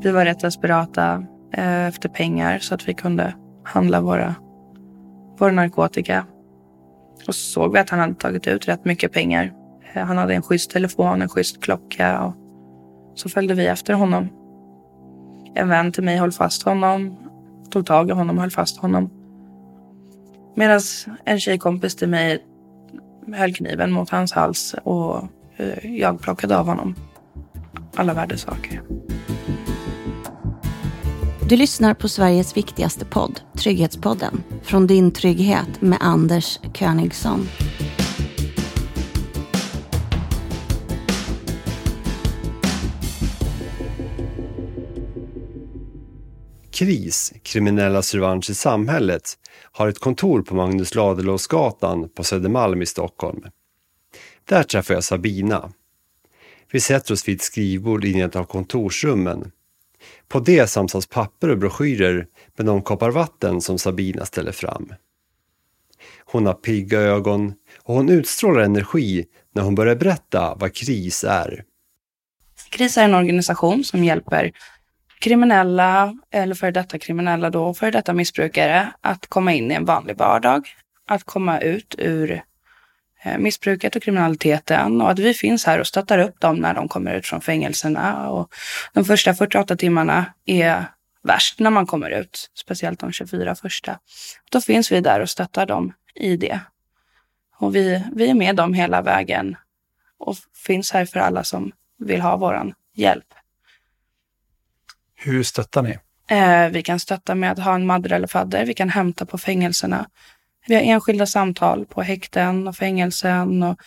Vi var rätt desperata eh, efter pengar så att vi kunde handla våra, vår narkotika. Och så såg vi att han hade tagit ut rätt mycket pengar. Eh, han hade en schysst telefon, en schysst klocka och så följde vi efter honom. En vän till mig höll fast honom, tog tag i honom och höll fast honom. Medan en tjejkompis till mig höll kniven mot hans hals och eh, jag plockade av honom alla värdesaker. Du lyssnar på Sveriges viktigaste podd, Trygghetspodden, från din trygghet med Anders Königsson. KRIS, Kriminellas revansch i samhället, har ett kontor på Magnus Ladulåsgatan på Södermalm i Stockholm. Där träffar jag Sabina. Vi sätter oss vid ett skrivbord i ett av kontorsrummen. På det samsas papper och broschyrer med de koppar vatten som Sabina ställer fram. Hon har pigga ögon och hon utstrålar energi när hon börjar berätta vad KRIS är. KRIS är en organisation som hjälper kriminella, eller före detta kriminella då, före detta missbrukare att komma in i en vanlig vardag. Att komma ut ur missbruket och kriminaliteten och att vi finns här och stöttar upp dem när de kommer ut från fängelserna. Och de första 48 timmarna är värst när man kommer ut, speciellt de 24 första. Då finns vi där och stöttar dem i det. Och vi, vi är med dem hela vägen och finns här för alla som vill ha våran hjälp. Hur stöttar ni? Eh, vi kan stötta med att ha en madder eller fadder. Vi kan hämta på fängelserna. Vi har enskilda samtal på häkten och fängelsen. Och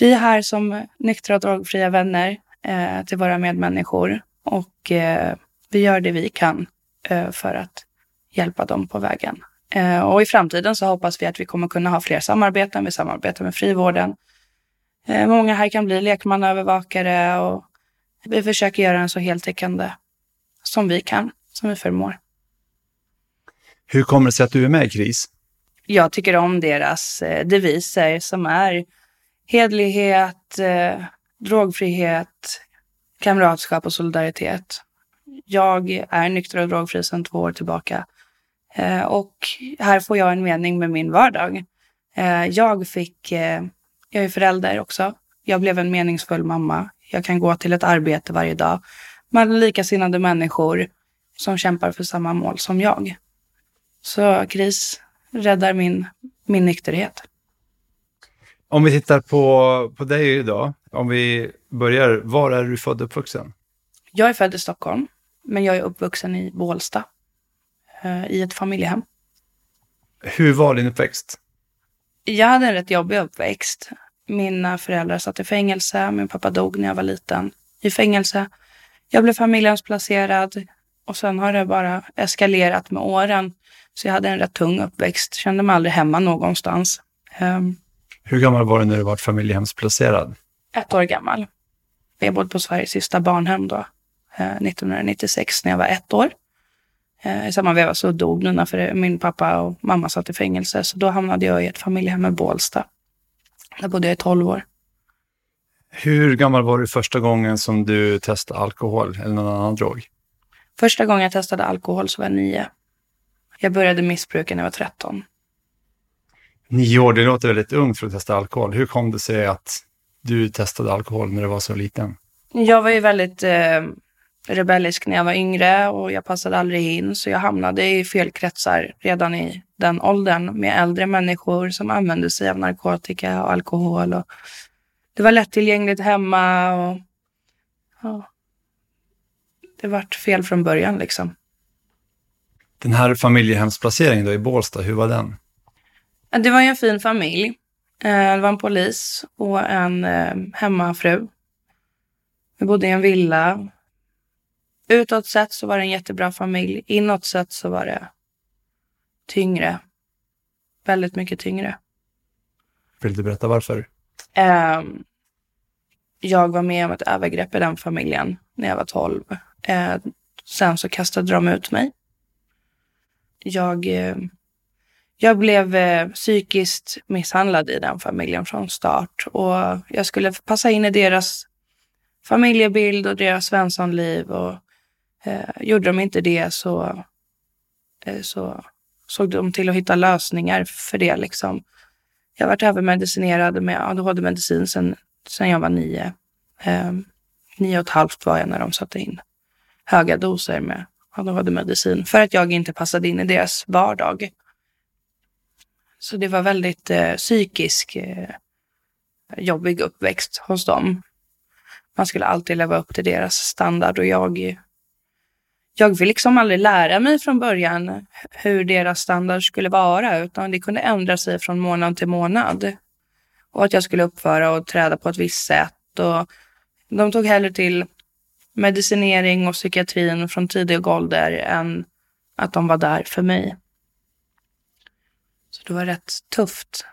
vi är här som nyktra och drogfria vänner eh, till våra medmänniskor. Och eh, vi gör det vi kan eh, för att hjälpa dem på vägen. Eh, och i framtiden så hoppas vi att vi kommer kunna ha fler samarbeten. Vi samarbetar med frivården. Eh, många här kan bli lekmannaövervakare och vi försöker göra den så heltäckande som vi kan, som vi förmår. Hur kommer det sig att du är med i KRIS? Jag tycker om deras eh, deviser som är hedlighet, eh, drogfrihet, kamratskap och solidaritet. Jag är nykter och drogfri sedan två år tillbaka. Eh, och här får jag en mening med min vardag. Eh, jag fick, eh, jag är förälder också. Jag blev en meningsfull mamma. Jag kan gå till ett arbete varje dag med likasinnade människor som kämpar för samma mål som jag. Så KRIS räddar min, min nykterhet. Om vi tittar på, på dig idag, om vi börjar, var är du född och uppvuxen? Jag är född i Stockholm, men jag är uppvuxen i Bålsta, eh, i ett familjehem. Hur var din uppväxt? Jag hade en rätt jobbig uppväxt. Mina föräldrar satt i fängelse, min pappa dog när jag var liten i fängelse. Jag blev familjehemsplacerad och sen har det bara eskalerat med åren. Så jag hade en rätt tung uppväxt, kände mig aldrig hemma någonstans. Um, Hur gammal var du när du var familjehemsplacerad? Ett år gammal. Jag bodde på Sveriges sista barnhem då, eh, 1996 när jag var ett år. Eh, I samma veva så dog Nina för min pappa och mamma satt i fängelse. Så då hamnade jag i ett familjehem i Bålsta. Där bodde jag i tolv år. Hur gammal var du första gången som du testade alkohol eller någon annan drog? Första gången jag testade alkohol så var jag nio. Jag började missbruka när jag var 13. Nio år, det låter väldigt ungt för att testa alkohol. Hur kom det sig att du testade alkohol när du var så liten? Jag var ju väldigt eh, rebellisk när jag var yngre och jag passade aldrig in. Så jag hamnade i fel kretsar redan i den åldern med äldre människor som använde sig av narkotika och alkohol. Och det var lättillgängligt hemma och ja, det vart fel från början liksom. Den här familjehemsplaceringen då i Bålsta, hur var den? Det var ju en fin familj. Eh, det var en polis och en eh, hemmafru. Vi bodde i en villa. Utåt sett så var det en jättebra familj. Inåt sett så var det tyngre. Väldigt mycket tyngre. Vill du berätta varför? Um, jag var med om ett övergrepp i den familjen när jag var 12. Uh, sen så kastade de ut mig. Jag, eh, jag blev eh, psykiskt misshandlad i den familjen från start och jag skulle passa in i deras familjebild och deras svenssonliv. Och, Eh, gjorde de inte det så, eh, så såg de till att hitta lösningar för det. Liksom. Jag har varit övermedicinerad med ADHD-medicin sedan, sen jag var nio. Eh, nio och ett halvt var jag när de satte in höga doser med hade medicin för att jag inte passade in i deras vardag. Så det var väldigt eh, psykisk eh, jobbig uppväxt hos dem. Man skulle alltid leva upp till deras standard och jag, jag vill liksom aldrig lära mig från början hur deras standard skulle vara utan det kunde ändra sig från månad till månad. Och att jag skulle uppföra och träda på ett visst sätt. Och de tog hellre till medicinering och psykiatrin från tidig ålder än att de var där för mig. Så det var rätt tufft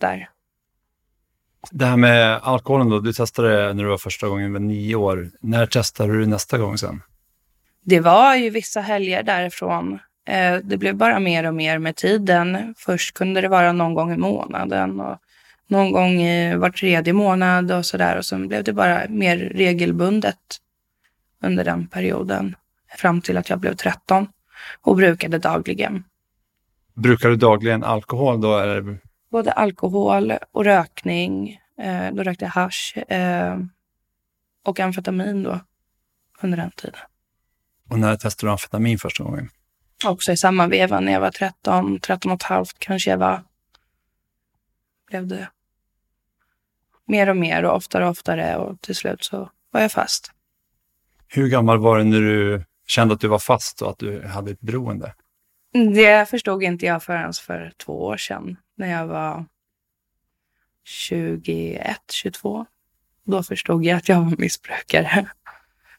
där. Det här med alkoholen då, du testade när du var första gången med nio år. När testade du nästa gång sen? Det var ju vissa helger därifrån. Eh, det blev bara mer och mer med tiden. Först kunde det vara någon gång i månaden och någon gång var tredje månad och sådär. Och sen blev det bara mer regelbundet under den perioden fram till att jag blev 13 och brukade dagligen. Brukar du dagligen alkohol då? Eller? Både alkohol och rökning. Eh, då rökte jag hash eh, och amfetamin då under den tiden. Och när testade du amfetamin första gången? Också i samma veva när jag var 13, 13 och ett halvt kanske jag var. Blev det mer och mer och oftare och oftare och till slut så var jag fast. Hur gammal var du när du kände att du var fast och att du hade ett beroende? Det förstod inte jag förrän för två år sedan när jag var 21, 22. Då förstod jag att jag var missbrukare.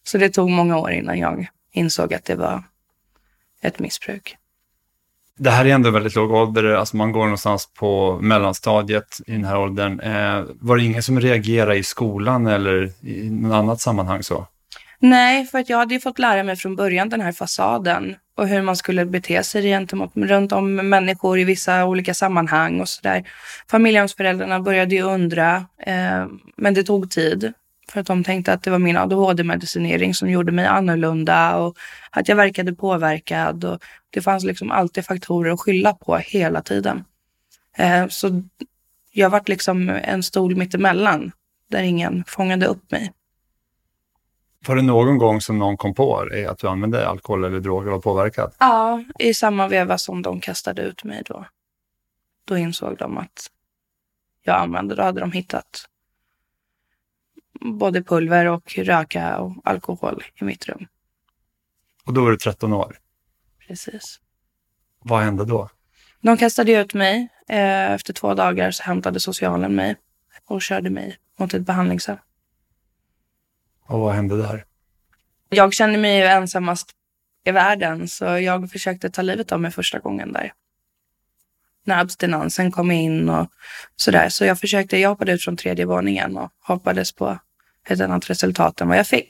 Så det tog många år innan jag insåg att det var ett missbruk. Det här är ändå väldigt låg ålder, alltså man går någonstans på mellanstadiet i den här åldern. Eh, var det ingen som reagerade i skolan eller i något annat sammanhang så? Nej, för att jag hade ju fått lära mig från början den här fasaden och hur man skulle bete sig gentemot runt om människor i vissa olika sammanhang och sådär. Familjehemsföräldrarna började ju undra, eh, men det tog tid för att de tänkte att det var min ADHD-medicinering som gjorde mig annorlunda och att jag verkade påverkad. Och det fanns liksom alltid faktorer att skylla på hela tiden. Eh, så jag vart liksom en stol mittemellan där ingen fångade upp mig. Var det någon gång som någon kom på dig att du använde alkohol eller droger och var påverkad? Ja, i samma veva som de kastade ut mig då. Då insåg de att jag använde. Då hade de hittat både pulver och röka och alkohol i mitt rum. Och då var du 13 år? Precis. Vad hände då? De kastade ut mig. Eh, efter två dagar så hämtade socialen mig och körde mig mot ett behandlingshem. Och vad hände där? Jag kände mig ju ensammast i världen så jag försökte ta livet av mig första gången där. När abstinensen kom in och sådär. Så jag försökte, jag hoppade ut från tredje våningen och hoppades på ett annat resultat än vad jag fick.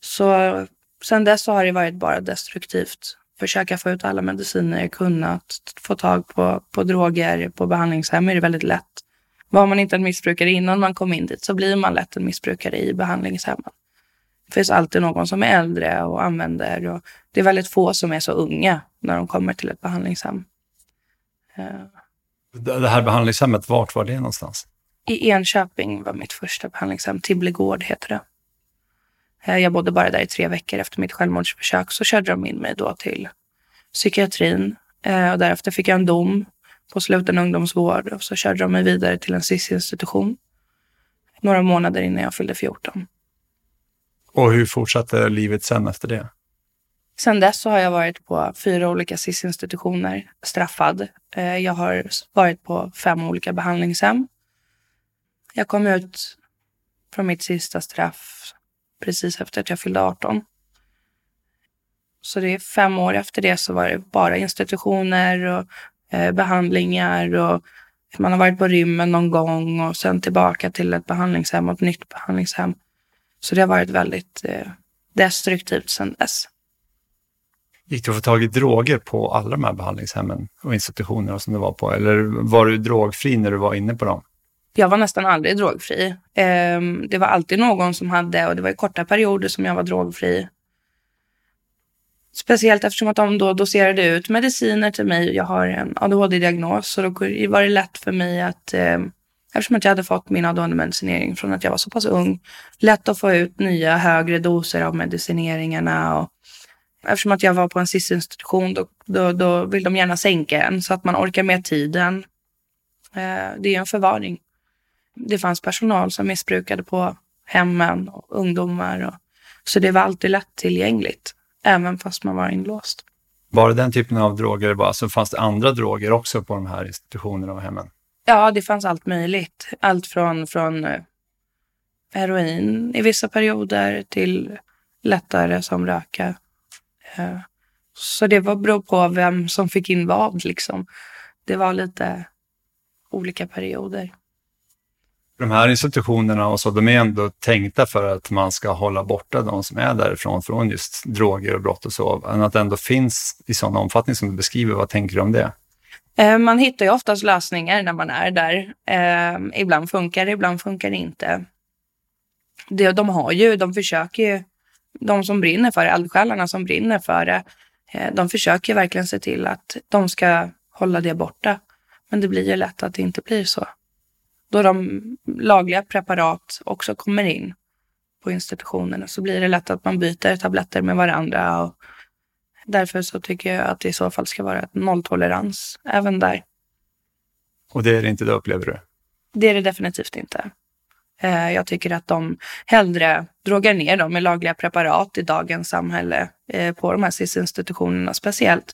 Så sen dess så har det varit bara destruktivt. Försöka få ut alla mediciner jag kunnat, få tag på, på droger, på behandlingshem är det väldigt lätt. Var man inte en missbrukare innan man kom in dit så blir man lätt en missbrukare i behandlingshemmen. Det finns alltid någon som är äldre och använder och det är väldigt få som är så unga när de kommer till ett behandlingshem. Det här behandlingshemmet, vart var det någonstans? I Enköping var mitt första behandlingshem. Tibblegård heter det. Eh, jag bodde bara där i tre veckor efter mitt självmordsförsök. Så körde de in mig då till psykiatrin. Eh, och därefter fick jag en dom på sluten ungdomsvård. Och så körde de mig vidare till en SIS-institution. Några månader innan jag fyllde 14. Och hur fortsatte livet sen efter det? Sen dess så har jag varit på fyra olika SIS-institutioner, straffad. Eh, jag har varit på fem olika behandlingshem. Jag kom ut från mitt sista straff precis efter att jag fyllde 18. Så det är fem år efter det så var det bara institutioner och eh, behandlingar och man har varit på rymmen någon gång och sen tillbaka till ett behandlingshem och ett nytt behandlingshem. Så det har varit väldigt eh, destruktivt sedan dess. Gick det att få tag i droger på alla de här behandlingshemmen och institutionerna som du var på? Eller var du drogfri när du var inne på dem? Jag var nästan aldrig drogfri. Eh, det var alltid någon som hade, och det var i korta perioder som jag var drogfri. Speciellt eftersom att de då doserade ut mediciner till mig. Jag har en ADHD-diagnos så då var det lätt för mig att, eh, eftersom att jag hade fått min ADHD-medicinering från att jag var så pass ung, lätt att få ut nya högre doser av medicineringarna. Och eftersom att jag var på en SIS-institution då, då, då vill de gärna sänka en så att man orkar med tiden. Eh, det är en förvaring. Det fanns personal som missbrukade på hemmen och ungdomar. Och, så det var alltid lättillgängligt även fast man var inlåst. Var det den typen av droger det Alltså fanns det andra droger också på de här institutionerna och hemmen? Ja, det fanns allt möjligt. Allt från, från eh, heroin i vissa perioder till lättare som röka. Eh, så det var beror på vem som fick in vad liksom. Det var lite olika perioder de här institutionerna och så, de är ändå tänkta för att man ska hålla borta de som är därifrån från just droger och brott och så. Men att det ändå finns i sån omfattning som du beskriver, vad tänker du om det? Eh, man hittar ju oftast lösningar när man är där. Eh, ibland funkar det, ibland funkar det inte. Det, de har ju, de försöker ju, de som brinner för det, eldsjälarna som brinner för det, eh, de försöker verkligen se till att de ska hålla det borta. Men det blir ju lätt att det inte blir så då de lagliga preparat också kommer in på institutionerna så blir det lätt att man byter tabletter med varandra. Och därför så tycker jag att det i så fall ska vara nolltolerans även där. Och det är det inte, det upplever du? Det är det definitivt inte. Eh, jag tycker att de hellre drogar ner dem med lagliga preparat i dagens samhälle eh, på de här SIS-institutionerna speciellt.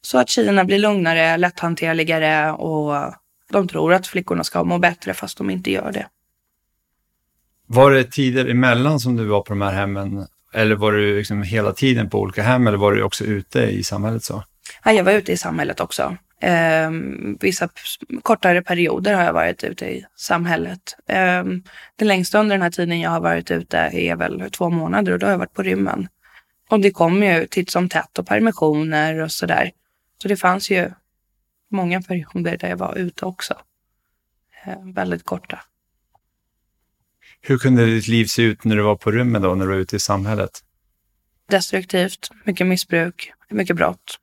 Så att tjejerna blir lugnare, lätthanterligare och de tror att flickorna ska må bättre fast de inte gör det. Var det tider emellan som du var på de här hemmen? Eller var du liksom hela tiden på olika hem eller var du också ute i samhället så? Ja, jag var ute i samhället också. Eh, vissa kortare perioder har jag varit ute i samhället. Eh, det längsta under den här tiden jag har varit ute är väl två månader och då har jag varit på rymmen. Och det kom ju titt som tätt och permissioner och sådär. Så det fanns ju många perioder där jag var ute också. Eh, väldigt korta. Hur kunde ditt liv se ut när du var på rummet då, när du var ute i samhället? Destruktivt, mycket missbruk, mycket brott.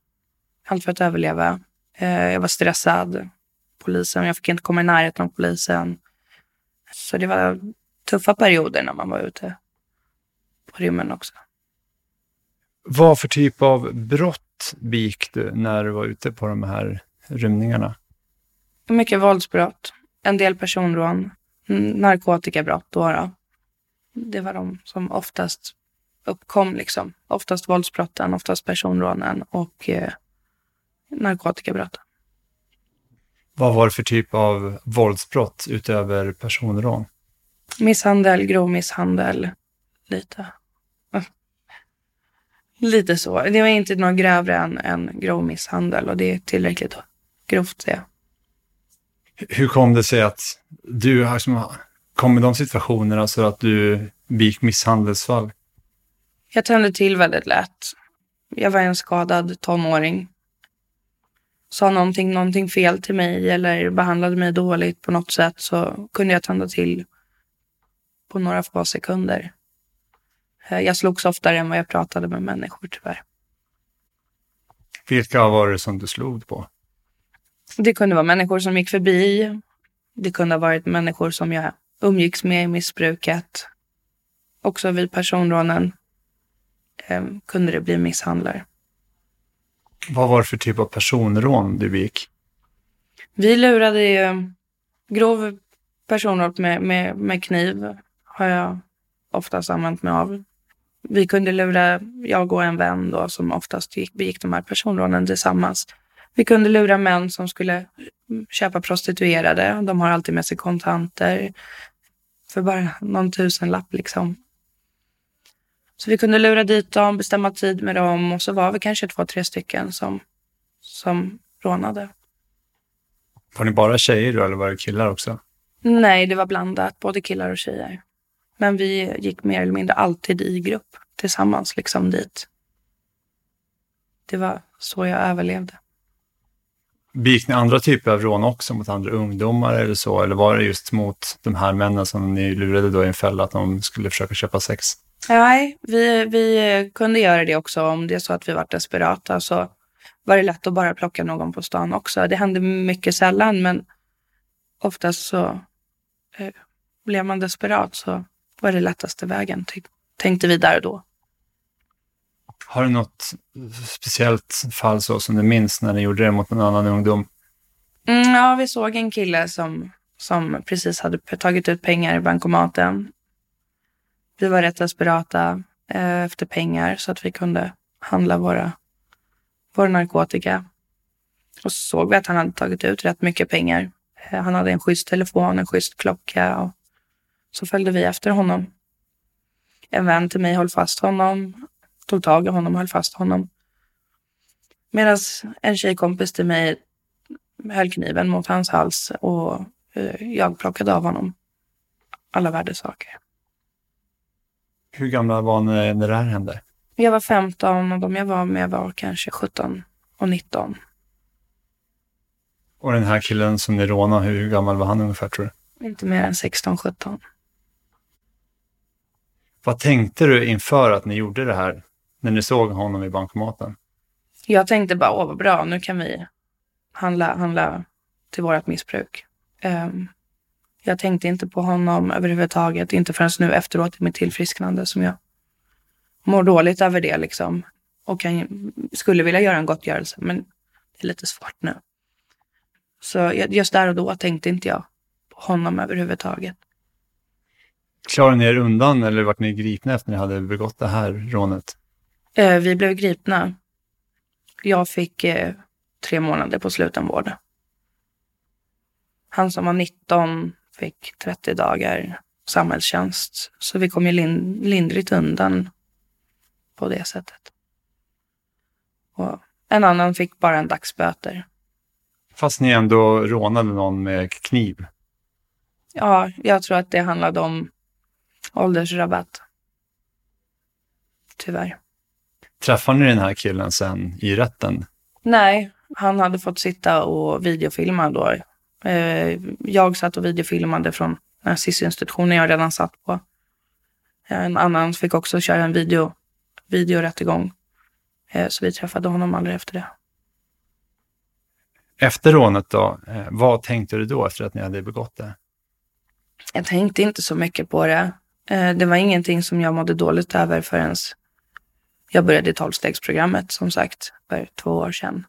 Allt för att överleva. Eh, jag var stressad. Polisen, jag fick inte komma i närheten av polisen. Så det var tuffa perioder när man var ute på rymmen också. Vad för typ av brott begick du när du var ute på de här rymningarna? Mycket våldsbrott, en del personrån, narkotikabrott. Då, då. Det var de som oftast uppkom. Liksom. Oftast våldsbrotten, oftast personrånen och eh, narkotikabrott. Vad var det för typ av våldsbrott utöver personrån? Misshandel, grov misshandel, lite. Lite så. Det var inte något grövre än, än grov misshandel och det är tillräckligt grovt säga. Hur kom det sig att du liksom, kom i de situationerna så att du begick misshandelsfall? Jag tände till väldigt lätt. Jag var en skadad tonåring. Sa någonting, någonting fel till mig eller behandlade mig dåligt på något sätt så kunde jag tända till på några få sekunder. Eh, jag slogs oftare än vad jag pratade med människor tyvärr. Vilka var det som du slog på? Det kunde vara människor som gick förbi. Det kunde ha varit människor som jag umgicks med i missbruket. Också vid personrånen eh, kunde det bli misshandlar. Vad var det för typ av personrån du begick? Vi lurade ju grov personrån med, med, med kniv har jag oftast använt mig av. Vi kunde lura, jag och en vän då, som oftast gick, begick de här personrånen tillsammans. Vi kunde lura män som skulle köpa prostituerade. De har alltid med sig kontanter för bara någon tusenlapp liksom. Så vi kunde lura dit dem, bestämma tid med dem och så var vi kanske två, tre stycken som, som rånade. Var ni bara tjejer då eller var det killar också? Nej, det var blandat, både killar och tjejer. Men vi gick mer eller mindre alltid i grupp tillsammans liksom dit. Det var så jag överlevde. Begick ni andra typer av rån också mot andra ungdomar eller så? Eller var det just mot de här männen som ni lurade då i en fälla att de skulle försöka köpa sex? Nej, vi, vi kunde göra det också om det är så att vi var desperata. Så var det lätt att bara plocka någon på stan också. Det hände mycket sällan, men oftast så eh, blev man desperat så var det lättaste vägen, tänkte vi där och då. Har du något speciellt fall så som du minns när ni gjorde det mot en annan ungdom? Mm, ja, vi såg en kille som, som precis hade tagit ut pengar i bankomaten. Vi var rätt desperata eh, efter pengar så att vi kunde handla våra, vår narkotika. Och så såg vi att han hade tagit ut rätt mycket pengar. Eh, han hade en schysst telefon, en schysst klocka och så följde vi efter honom. En vän till mig höll fast honom, tog tag i honom och höll fast honom. Medan en tjejkompis till mig höll kniven mot hans hals och eh, jag plockade av honom alla värdesaker. Hur gamla var ni när det här hände? Jag var 15 och de jag var med var kanske 17 och 19. Och den här killen som ni rånade, hur gammal var han ungefär tror du? Inte mer än 16, 17. Vad tänkte du inför att ni gjorde det här, när ni såg honom i bankomaten? Jag tänkte bara, åh vad bra, nu kan vi handla, handla till vårt missbruk. Um, jag tänkte inte på honom överhuvudtaget, inte förrän nu efteråt i mitt tillfrisknande som jag mår dåligt över det liksom. Och kan, skulle vilja göra en gottgörelse, men det är lite svårt nu. Så just där och då tänkte inte jag på honom överhuvudtaget. Klarade ni er undan eller vart ni gripna efter ni hade begått det här rånet? Eh, vi blev gripna. Jag fick eh, tre månader på slutenvård. Han som var 19 fick 30 dagar samhällstjänst. Så vi kom ju lind lindrigt undan på det sättet. Och en annan fick bara en dagsböter. Fast ni ändå rånade någon med kniv? Ja, jag tror att det handlade om åldersrabatt. Tyvärr. Träffade ni den här killen sen i rätten? Nej, han hade fått sitta och videofilma då. Eh, jag satt och videofilmade från den SIS-institutionen jag redan satt på. En annan fick också köra en video, videorättegång. Eh, så vi träffade honom aldrig efter det. Efter rånet då, eh, vad tänkte du då efter att ni hade begått det? Jag tänkte inte så mycket på det. Det var ingenting som jag mådde dåligt över förrän jag började i tolvstegsprogrammet som sagt för två år sedan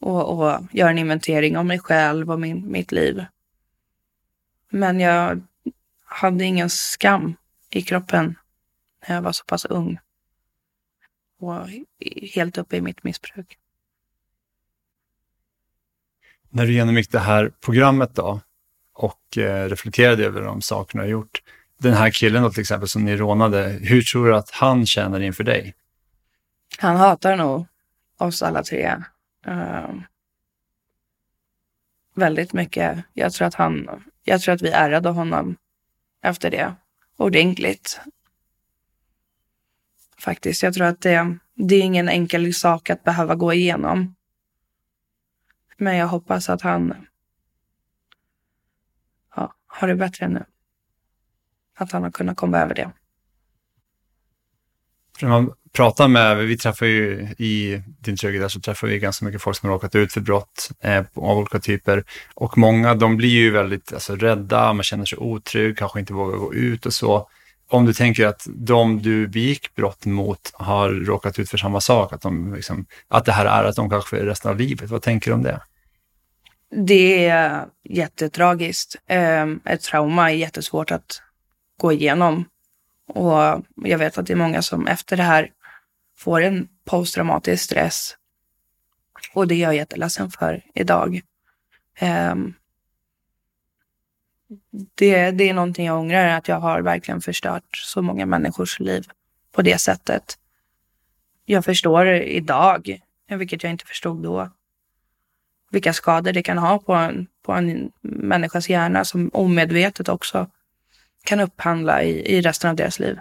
och, och göra en inventering av mig själv och min, mitt liv. Men jag hade ingen skam i kroppen när jag var så pass ung. Och helt uppe i mitt missbruk. När du genomgick det här programmet då och eh, reflekterade över de sakerna du har gjort. Den här killen då till exempel som ni rånade, hur tror du att han känner inför dig? Han hatar nog oss alla tre. Uh, väldigt mycket. Jag tror att han, jag tror att vi ärrade honom efter det ordentligt. Faktiskt, jag tror att det, det är ingen enkel sak att behöva gå igenom. Men jag hoppas att han ja, har det bättre nu. Att han har kunnat komma över det. När man pratar med, vi träffar ju i din trygghet där så träffar vi ganska mycket folk som har råkat ut för brott eh, av olika typer. Och många, de blir ju väldigt alltså, rädda, man känner sig otrygg, kanske inte vågar gå ut och så. Om du tänker att de du begick brott mot har råkat ut för samma sak, att, de liksom, att det här är att de kanske för resten av livet, vad tänker du om det? Det är jättetragiskt. Ehm, ett trauma är jättesvårt att gå igenom. Och jag vet att det är många som efter det här får en posttraumatisk stress. Och det är jag jätteledsen för idag. Um, det, det är någonting jag ångrar, att jag har verkligen förstört så många människors liv på det sättet. Jag förstår idag, vilket jag inte förstod då, vilka skador det kan ha på en, på en människas hjärna som omedvetet också kan upphandla i, i resten av deras liv.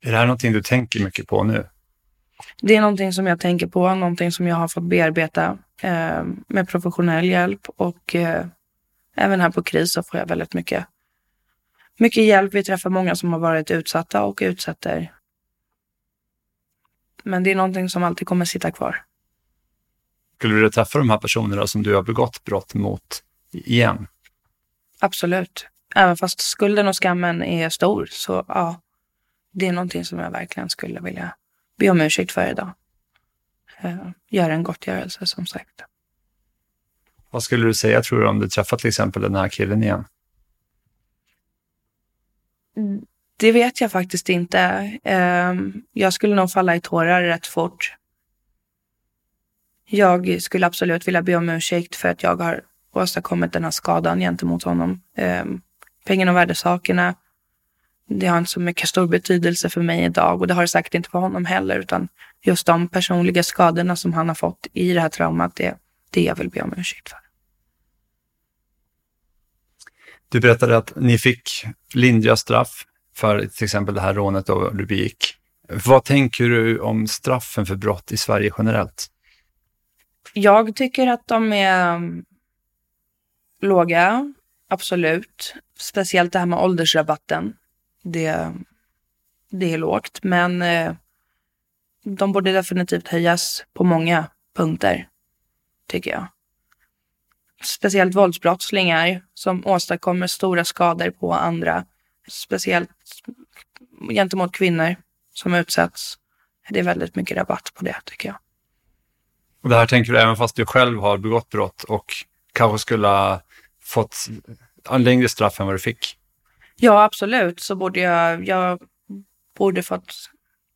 Är det här någonting du tänker mycket på nu? Det är någonting som jag tänker på, någonting som jag har fått bearbeta eh, med professionell hjälp och eh, även här på KRIS så får jag väldigt mycket mycket hjälp. Vi träffar många som har varit utsatta och utsätter. Men det är någonting som alltid kommer sitta kvar. Skulle du träffa de här personerna som du har begått brott mot igen? Absolut. Även fast skulden och skammen är stor så ja, det är någonting som jag verkligen skulle vilja be om ursäkt för idag. Uh, göra en gottgörelse som sagt. Vad skulle du säga tror du om du träffar till exempel den här killen igen? Det vet jag faktiskt inte. Uh, jag skulle nog falla i tårar rätt fort. Jag skulle absolut vilja be om ursäkt för att jag har åstadkommit den här skadan gentemot honom. Pengarna och värdesakerna det har inte så mycket stor betydelse för mig idag och det har det säkert inte för honom heller utan just de personliga skadorna som han har fått i det här traumat, det, det jag vill be om ursäkt för. Du berättade att ni fick lindriga straff för till exempel det här rånet då du begick. Vad tänker du om straffen för brott i Sverige generellt? Jag tycker att de är mm, låga, absolut. Speciellt det här med åldersrabatten det, det är lågt. Men eh, de borde definitivt höjas på många punkter, tycker jag. Speciellt våldsbrottslingar som åstadkommer stora skador på andra. Speciellt gentemot kvinnor som utsätts. Det är väldigt mycket rabatt på det, tycker jag. Och det här tänker du även fast du själv har begått brott och kanske skulle ha fått en längre straff än vad du fick? Ja, absolut så borde jag, jag borde fått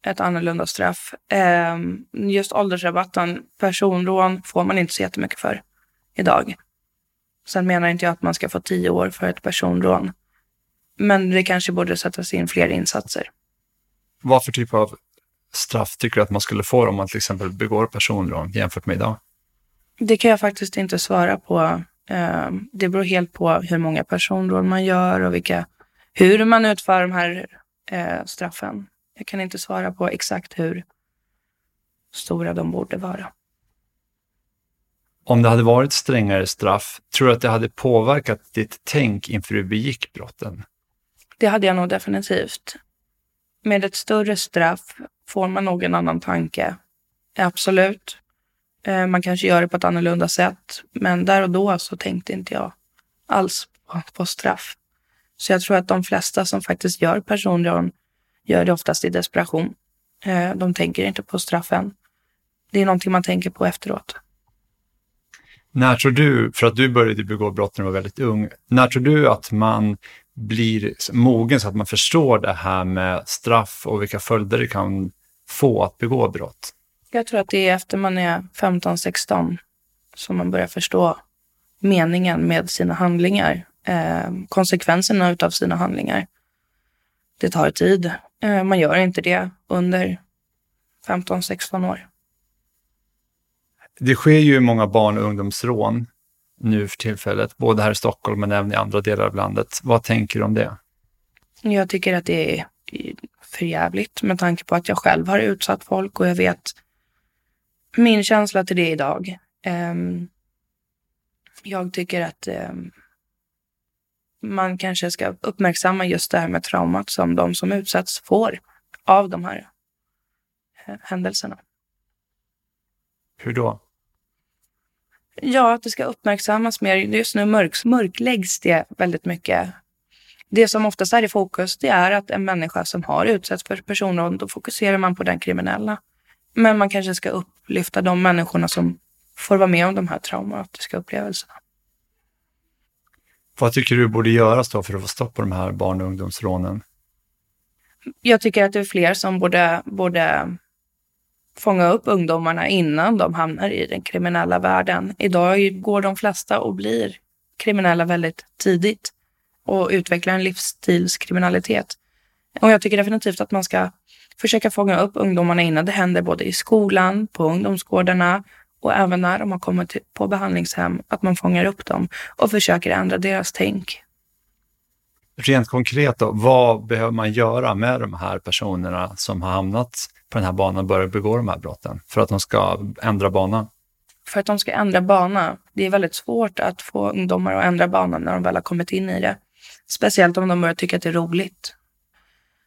ett annorlunda straff. Eh, just åldersrabatten, personrån får man inte så jättemycket för idag. Sen menar inte jag att man ska få tio år för ett personrån. Men det kanske borde sättas in fler insatser. Vad för typ av straff tycker du att man skulle få om man till exempel begår personrån jämfört med idag? Det kan jag faktiskt inte svara på. Ehm, det beror helt på hur många personrån man gör och vilka hur man utför de här eh, straffen. Jag kan inte svara på exakt hur stora de borde vara. Om det hade varit strängare straff, tror du att det hade påverkat ditt tänk inför du begick brotten? Det hade jag nog definitivt. Med ett större straff får man nog en annan tanke. Absolut. Eh, man kanske gör det på ett annorlunda sätt. Men där och då så tänkte inte jag alls på, på straff. Så jag tror att de flesta som faktiskt gör personrån gör det oftast i desperation. Eh, de tänker inte på straffen. Det är någonting man tänker på efteråt. När tror du, för att du började begå brott när du var väldigt ung, när tror du att man blir mogen så att man förstår det här med straff och vilka följder det kan få att begå brott? Jag tror att det är efter man är 15-16 som man börjar förstå meningen med sina handlingar eh, konsekvenserna av sina handlingar. Det tar tid. Eh, man gör inte det under 15-16 år. Det sker ju många barn och ungdomsrån nu för tillfället, både här i Stockholm men även i andra delar av landet. Vad tänker du om det? Jag tycker att det är för jävligt med tanke på att jag själv har utsatt folk och jag vet min känsla till det idag. Um, jag tycker att um, man kanske ska uppmärksamma just det här med traumat som de som utsätts får av de här eh, händelserna. Hur då? Ja, att det ska uppmärksammas mer. Just nu mörk, mörkläggs det väldigt mycket. Det som oftast är i fokus, det är att en människa som har utsatts för personrån, då fokuserar man på den kriminella. Men man kanske ska upplyfta de människorna som får vara med om de här traumatiska upplevelserna. Vad tycker du borde göras då för att få stopp på de här barn och ungdomsrånen? Jag tycker att det är fler som borde, borde fånga upp ungdomarna innan de hamnar i den kriminella världen. Idag går de flesta och blir kriminella väldigt tidigt och utvecklar en livsstilskriminalitet. Och jag tycker definitivt att man ska försöka fånga upp ungdomarna innan det händer både i skolan, på ungdomsgårdarna och även när de har kommit på behandlingshem, att man fångar upp dem och försöker ändra deras tänk. Rent konkret då, vad behöver man göra med de här personerna som har hamnat på den här banan och börjat begå de här brotten för att de ska ändra bana? För att de ska ändra bana, det är väldigt svårt att få ungdomar att ändra banan när de väl har kommit in i det. Speciellt om de börjar tycka att det är roligt.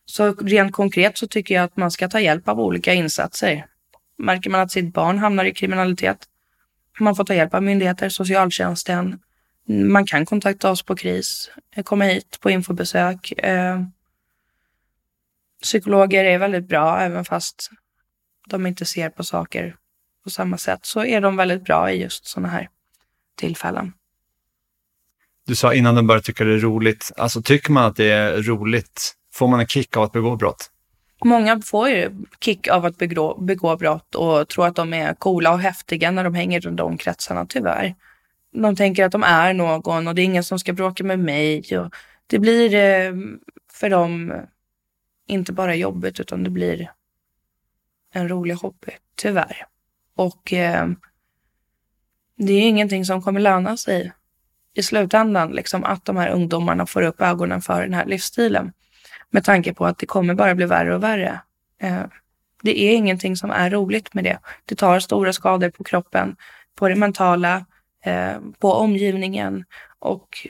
Så rent konkret så tycker jag att man ska ta hjälp av olika insatser. Märker man att sitt barn hamnar i kriminalitet, man får ta hjälp av myndigheter, socialtjänsten. Man kan kontakta oss på KRIS, eh, komma hit på infobesök. Eh, psykologer är väldigt bra, även fast de inte ser på saker på samma sätt, så är de väldigt bra i just sådana här tillfällen. Du sa innan den började tycka det är roligt. Alltså tycker man att det är roligt, får man en kick av att begå brott? Många får ju kick av att begå, begå brott och tror att de är coola och häftiga när de hänger runt de kretsarna, tyvärr. De tänker att de är någon och det är ingen som ska bråka med mig. Och det blir eh, för dem inte bara jobbigt utan det blir en rolig hobby, tyvärr. Och eh, det är ingenting som kommer löna sig i slutändan, liksom att de här ungdomarna får upp ögonen för den här livsstilen. Med tanke på att det kommer bara bli värre och värre. Eh, det är ingenting som är roligt med det. Det tar stora skador på kroppen, på det mentala, eh, på omgivningen och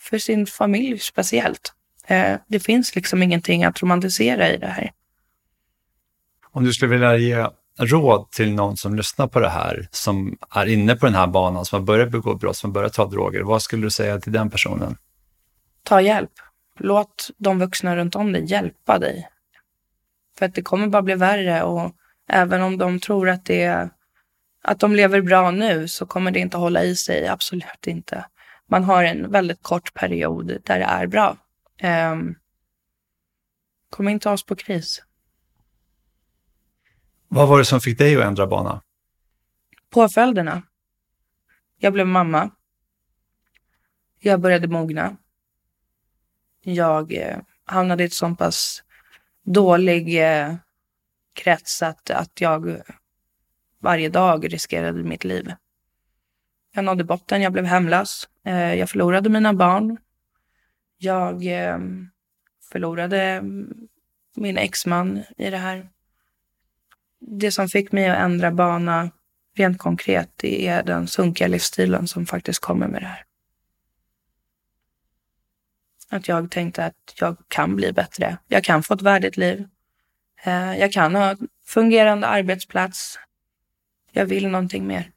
för sin familj speciellt. Eh, det finns liksom ingenting att romantisera i det här. Om du skulle vilja ge råd till någon som lyssnar på det här, som är inne på den här banan, som har börjat begå brott, som börjat ta droger, vad skulle du säga till den personen? Ta hjälp. Låt de vuxna runt om dig hjälpa dig. För att det kommer bara bli värre och även om de tror att det att de lever bra nu så kommer det inte hålla i sig, absolut inte. Man har en väldigt kort period där det är bra. Um, kom inte oss på kris. Vad var det som fick dig att ändra bana? Påföljderna. Jag blev mamma. Jag började mogna. Jag eh, hamnade i ett så pass dålig eh, krets att, att jag varje dag riskerade mitt liv. Jag nådde botten, jag blev hemlös. Eh, jag förlorade mina barn. Jag eh, förlorade min exman i det här det som fick mig att ändra bana rent konkret, det är den sunkiga livsstilen som faktiskt kommer med det här. Att jag tänkte att jag kan bli bättre. Jag kan få ett värdigt liv. Eh, jag kan ha en fungerande arbetsplats. Jag vill någonting mer.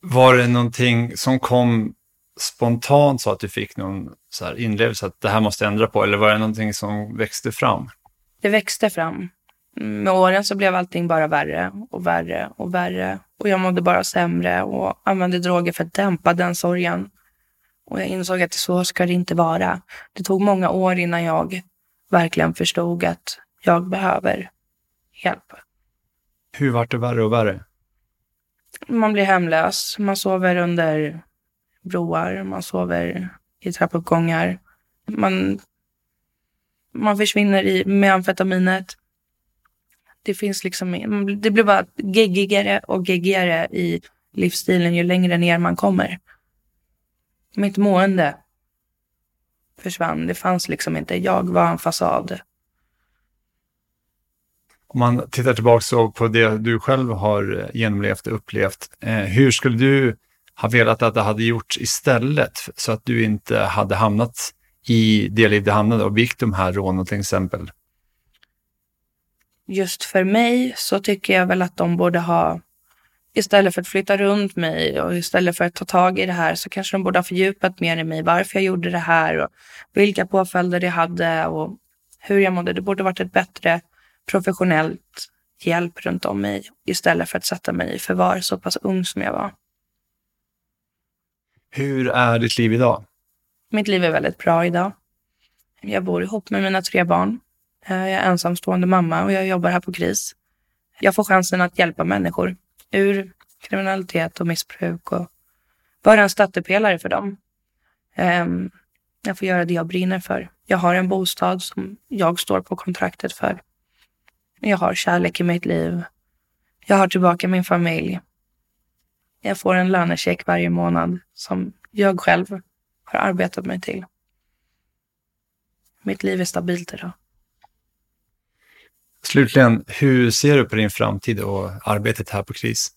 Var det någonting som kom spontant så att du fick någon så inlevelse att det här måste ändra på eller var det någonting som växte fram? Det växte fram med åren så blev allting bara värre och värre och värre. Och jag mådde bara sämre och använde droger för att dämpa den sorgen. Och jag insåg att så ska det inte vara. Det tog många år innan jag verkligen förstod att jag behöver hjälp. Hur vart det värre och värre? Man blir hemlös. Man sover under broar. Man sover i trappuppgångar. Man, man försvinner i, med amfetaminet det finns liksom, det blir bara geggigare och geggigare i livsstilen ju längre ner man kommer. Mitt mående försvann. Det fanns liksom inte. Jag var en fasad. Om man tittar tillbaka på det du själv har genomlevt och upplevt, eh, hur skulle du ha velat att det hade gjorts istället så att du inte hade hamnat i det liv du hamnade och begick de här rånen till exempel? just för mig så tycker jag väl att de borde ha, istället för att flytta runt mig och istället för att ta tag i det här så kanske de borde ha fördjupat mer i mig varför jag gjorde det här och vilka påföljder det hade och hur jag mådde. Det borde varit ett bättre professionellt hjälp runt om mig istället för att sätta mig i förvar så pass ung som jag var. Hur är ditt liv idag? Mitt liv är väldigt bra idag. Jag bor ihop med mina tre barn. Eh, jag är ensamstående mamma och jag jobbar här på KRIS. Jag får chansen att hjälpa människor ur kriminalitet och missbruk och vara en stöttepelare för dem. Um, jag får göra det jag brinner för. Jag har en bostad som jag står på kontraktet för. Jag har kärlek i mitt liv. Jag har tillbaka min familj. Jag får en lönecheck varje månad som jag själv har arbetat mig till. Mitt liv är stabilt idag. Slutligen, hur ser du på din framtid och arbetet här på KRIS?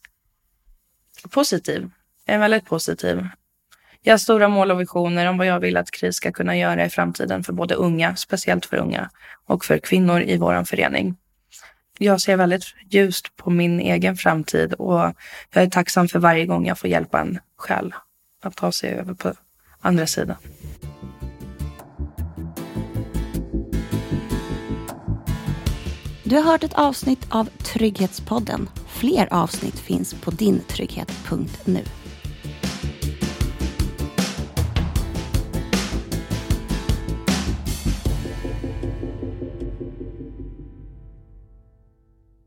Positiv. Jag är väldigt positiv. Jag har stora mål och visioner om vad jag vill att KRIS ska kunna göra i framtiden för både unga, speciellt för unga, och för kvinnor i vår förening. Jag ser väldigt ljust på min egen framtid och jag är tacksam för varje gång jag får hjälpa en själ att ta sig över på andra sidan. Du har hört ett avsnitt av Trygghetspodden. Fler avsnitt finns på dintrygghet.nu.